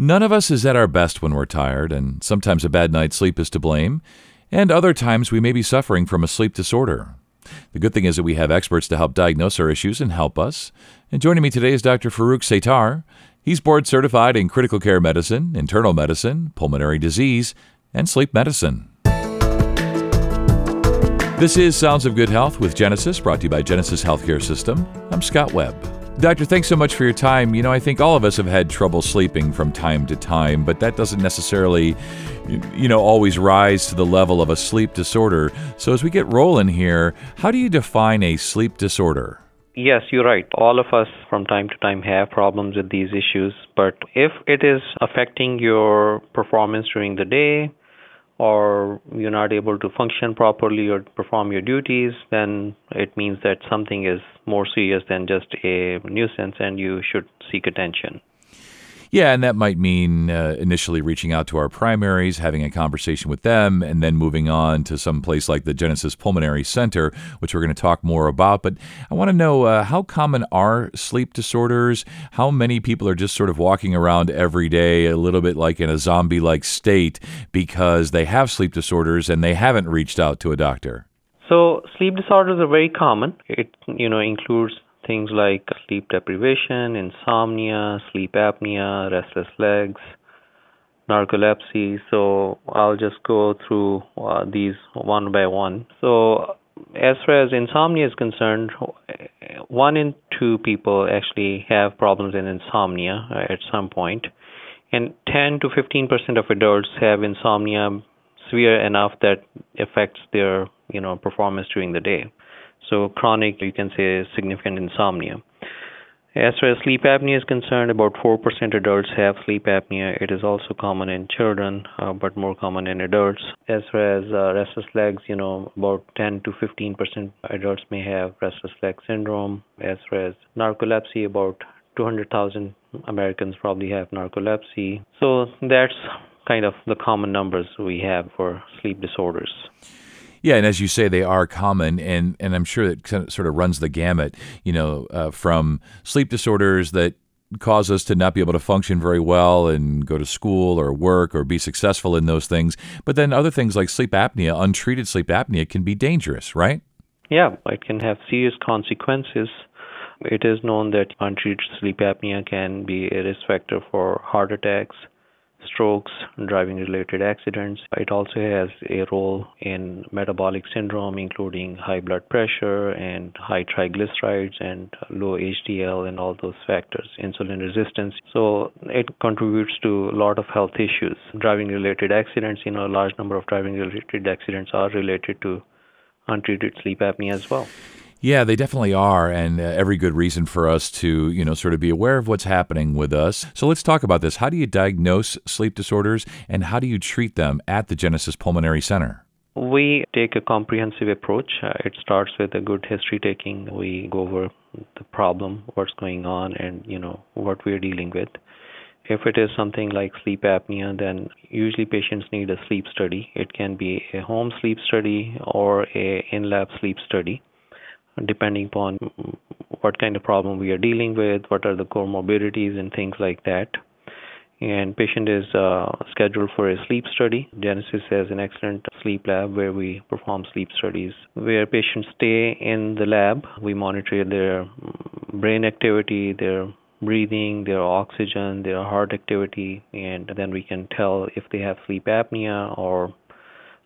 None of us is at our best when we're tired, and sometimes a bad night's sleep is to blame, and other times we may be suffering from a sleep disorder. The good thing is that we have experts to help diagnose our issues and help us. And joining me today is Dr. Farooq Sattar. He's board certified in critical care medicine, internal medicine, pulmonary disease, and sleep medicine. This is Sounds of Good Health with Genesis, brought to you by Genesis Healthcare System. I'm Scott Webb. Doctor, thanks so much for your time. You know, I think all of us have had trouble sleeping from time to time, but that doesn't necessarily, you know, always rise to the level of a sleep disorder. So as we get rolling here, how do you define a sleep disorder? Yes, you're right. All of us from time to time have problems with these issues, but if it is affecting your performance during the day, or you're not able to function properly or perform your duties, then it means that something is more serious than just a nuisance and you should seek attention. Yeah, and that might mean uh, initially reaching out to our primaries, having a conversation with them, and then moving on to some place like the Genesis Pulmonary Center, which we're going to talk more about. But I want to know uh, how common are sleep disorders? How many people are just sort of walking around every day a little bit like in a zombie like state because they have sleep disorders and they haven't reached out to a doctor? So sleep disorders are very common. It you know includes things like sleep deprivation, insomnia, sleep apnea, restless legs, narcolepsy. So I'll just go through uh, these one by one. So as far as insomnia is concerned, one in two people actually have problems in insomnia uh, at some point, and 10 to 15 percent of adults have insomnia severe enough that affects their you know performance during the day. So chronic, you can say significant insomnia. As far as sleep apnea is concerned, about 4% adults have sleep apnea. It is also common in children, uh, but more common in adults. As far as uh, restless legs, you know, about 10 to 15% adults may have restless leg syndrome. As far as narcolepsy, about 200,000 Americans probably have narcolepsy. So that's kind of the common numbers we have for sleep disorders. Yeah, and as you say, they are common, and and I'm sure that sort of runs the gamut. You know, uh, from sleep disorders that cause us to not be able to function very well and go to school or work or be successful in those things. But then other things like sleep apnea, untreated sleep apnea, can be dangerous, right? Yeah, it can have serious consequences. It is known that untreated sleep apnea can be a risk factor for heart attacks, strokes, driving related accidents. It also has a role in metabolic syndrome, including high blood pressure and high triglycerides and low HDL and all those factors, insulin resistance. So it contributes to a lot of health issues. Driving related accidents, you know, a large number of driving related accidents are related to untreated sleep apnea as well. Yeah, they definitely are, and uh, every good reason for us to, you know, sort of be aware of what's happening with us. So let's talk about this. How do you diagnose sleep disorders, and how do you treat them at the Genesis Pulmonary Center? We take a comprehensive approach. Uh, it starts with a good history taking. We go over the problem, what's going on, and you know what we're dealing with. If it is something like sleep apnea, then usually patients need a sleep study. It can be a home sleep study or a in-lab sleep study depending upon what kind of problem we are dealing with, what are the comorbidities and things like that. And patient is uh, scheduled for a sleep study. Genesis has an excellent sleep lab where we perform sleep studies. Where patients stay in the lab, we monitor their brain activity, their breathing, their oxygen, their heart activity, and then we can tell if they have sleep apnea or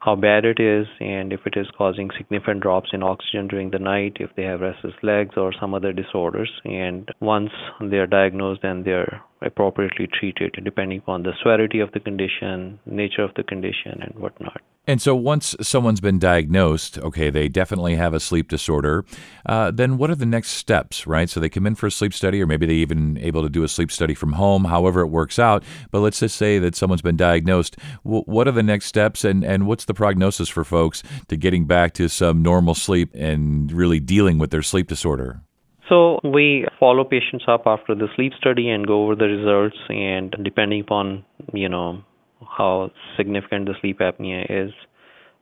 how bad it is and if it is causing significant drops in oxygen during the night, if they have restless legs or some other disorders. And once they are diagnosed, then they're appropriately treated depending upon the severity of the condition, nature of the condition, and whatnot. And so, once someone's been diagnosed, okay, they definitely have a sleep disorder. Uh, then, what are the next steps, right? So they come in for a sleep study, or maybe they even able to do a sleep study from home, however it works out. But let's just say that someone's been diagnosed. W- what are the next steps, and and what's the prognosis for folks to getting back to some normal sleep and really dealing with their sleep disorder? So we follow patients up after the sleep study and go over the results and depending upon, you know, how significant the sleep apnea is,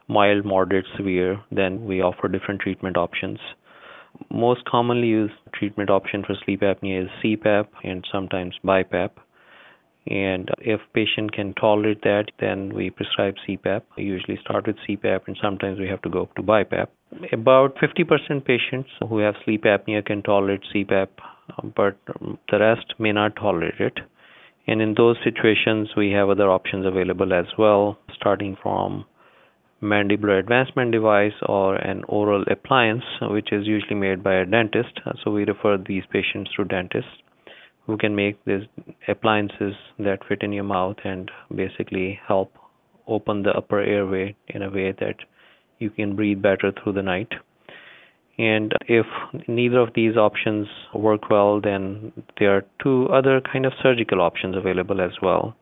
mild, moderate, severe, then we offer different treatment options. Most commonly used treatment option for sleep apnea is CPAP and sometimes BiPAP. And if patient can tolerate that, then we prescribe CPAP. We usually start with CPAP, and sometimes we have to go up to BiPAP. About 50% patients who have sleep apnea can tolerate CPAP, but the rest may not tolerate it. And in those situations, we have other options available as well, starting from mandibular advancement device or an oral appliance, which is usually made by a dentist. So we refer these patients to dentists who can make these appliances that fit in your mouth and basically help open the upper airway in a way that you can breathe better through the night. And if neither of these options work well, then there are two other kind of surgical options available as well.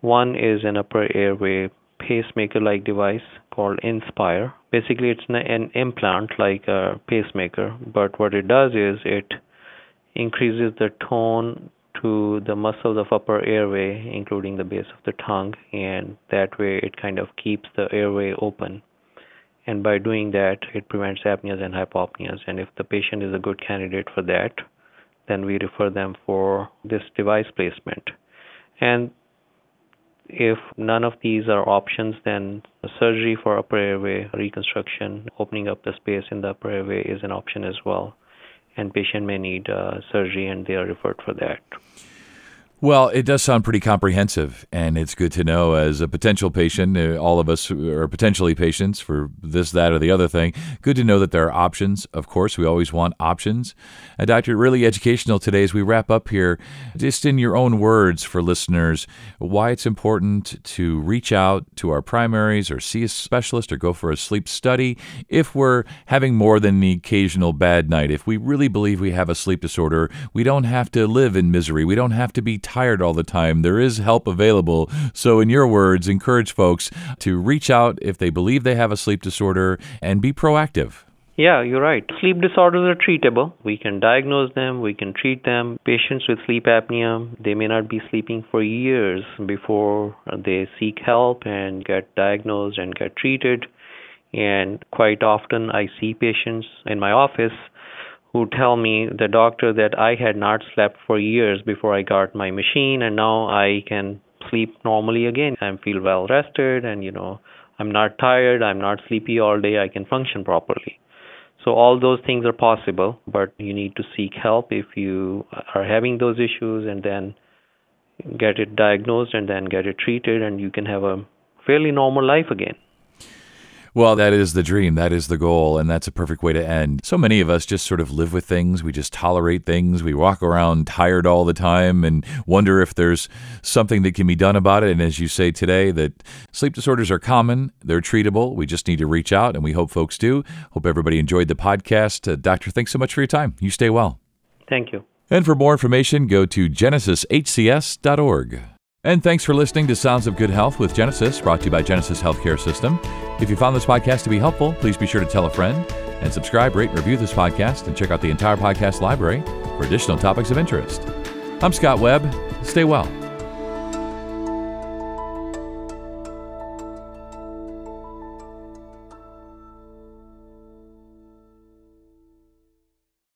One is an upper airway pacemaker like device called Inspire. Basically, it's an implant like a pacemaker, but what it does is it increases the tone to the muscles of upper airway, including the base of the tongue, and that way it kind of keeps the airway open and by doing that it prevents apneas and hypopneas. And if the patient is a good candidate for that then we refer them for this device placement. And if none of these are options then surgery for upper airway reconstruction opening up the space in the upper airway is an option as well. And patient may need uh, surgery and they are referred for that well, it does sound pretty comprehensive, and it's good to know as a potential patient, uh, all of us are potentially patients for this, that, or the other thing. Good to know that there are options. Of course, we always want options. Uh, Doctor, really educational today as we wrap up here. Just in your own words for listeners, why it's important to reach out to our primaries or see a specialist or go for a sleep study if we're having more than the occasional bad night. If we really believe we have a sleep disorder, we don't have to live in misery. We don't have to be tired all the time. There is help available. So, in your words, encourage folks to reach out if they believe they have a sleep disorder and be proactive. Yeah, you're right. Sleep disorders are treatable. We can diagnose them, we can treat them. Patients with sleep apnea, they may not be sleeping for years before they seek help and get diagnosed and get treated. And quite often, I see patients in my office who tell me the doctor that I had not slept for years before I got my machine and now I can sleep normally again. I feel well rested and you know I'm not tired, I'm not sleepy all day, I can function properly. So all those things are possible, but you need to seek help if you are having those issues and then get it diagnosed and then get it treated and you can have a fairly normal life again. Well, that is the dream. That is the goal. And that's a perfect way to end. So many of us just sort of live with things. We just tolerate things. We walk around tired all the time and wonder if there's something that can be done about it. And as you say today, that sleep disorders are common, they're treatable. We just need to reach out, and we hope folks do. Hope everybody enjoyed the podcast. Uh, doctor, thanks so much for your time. You stay well. Thank you. And for more information, go to genesishcs.org. And thanks for listening to Sounds of Good Health with Genesis, brought to you by Genesis Healthcare System. If you found this podcast to be helpful, please be sure to tell a friend and subscribe, rate, and review this podcast, and check out the entire podcast library for additional topics of interest. I'm Scott Webb. Stay well.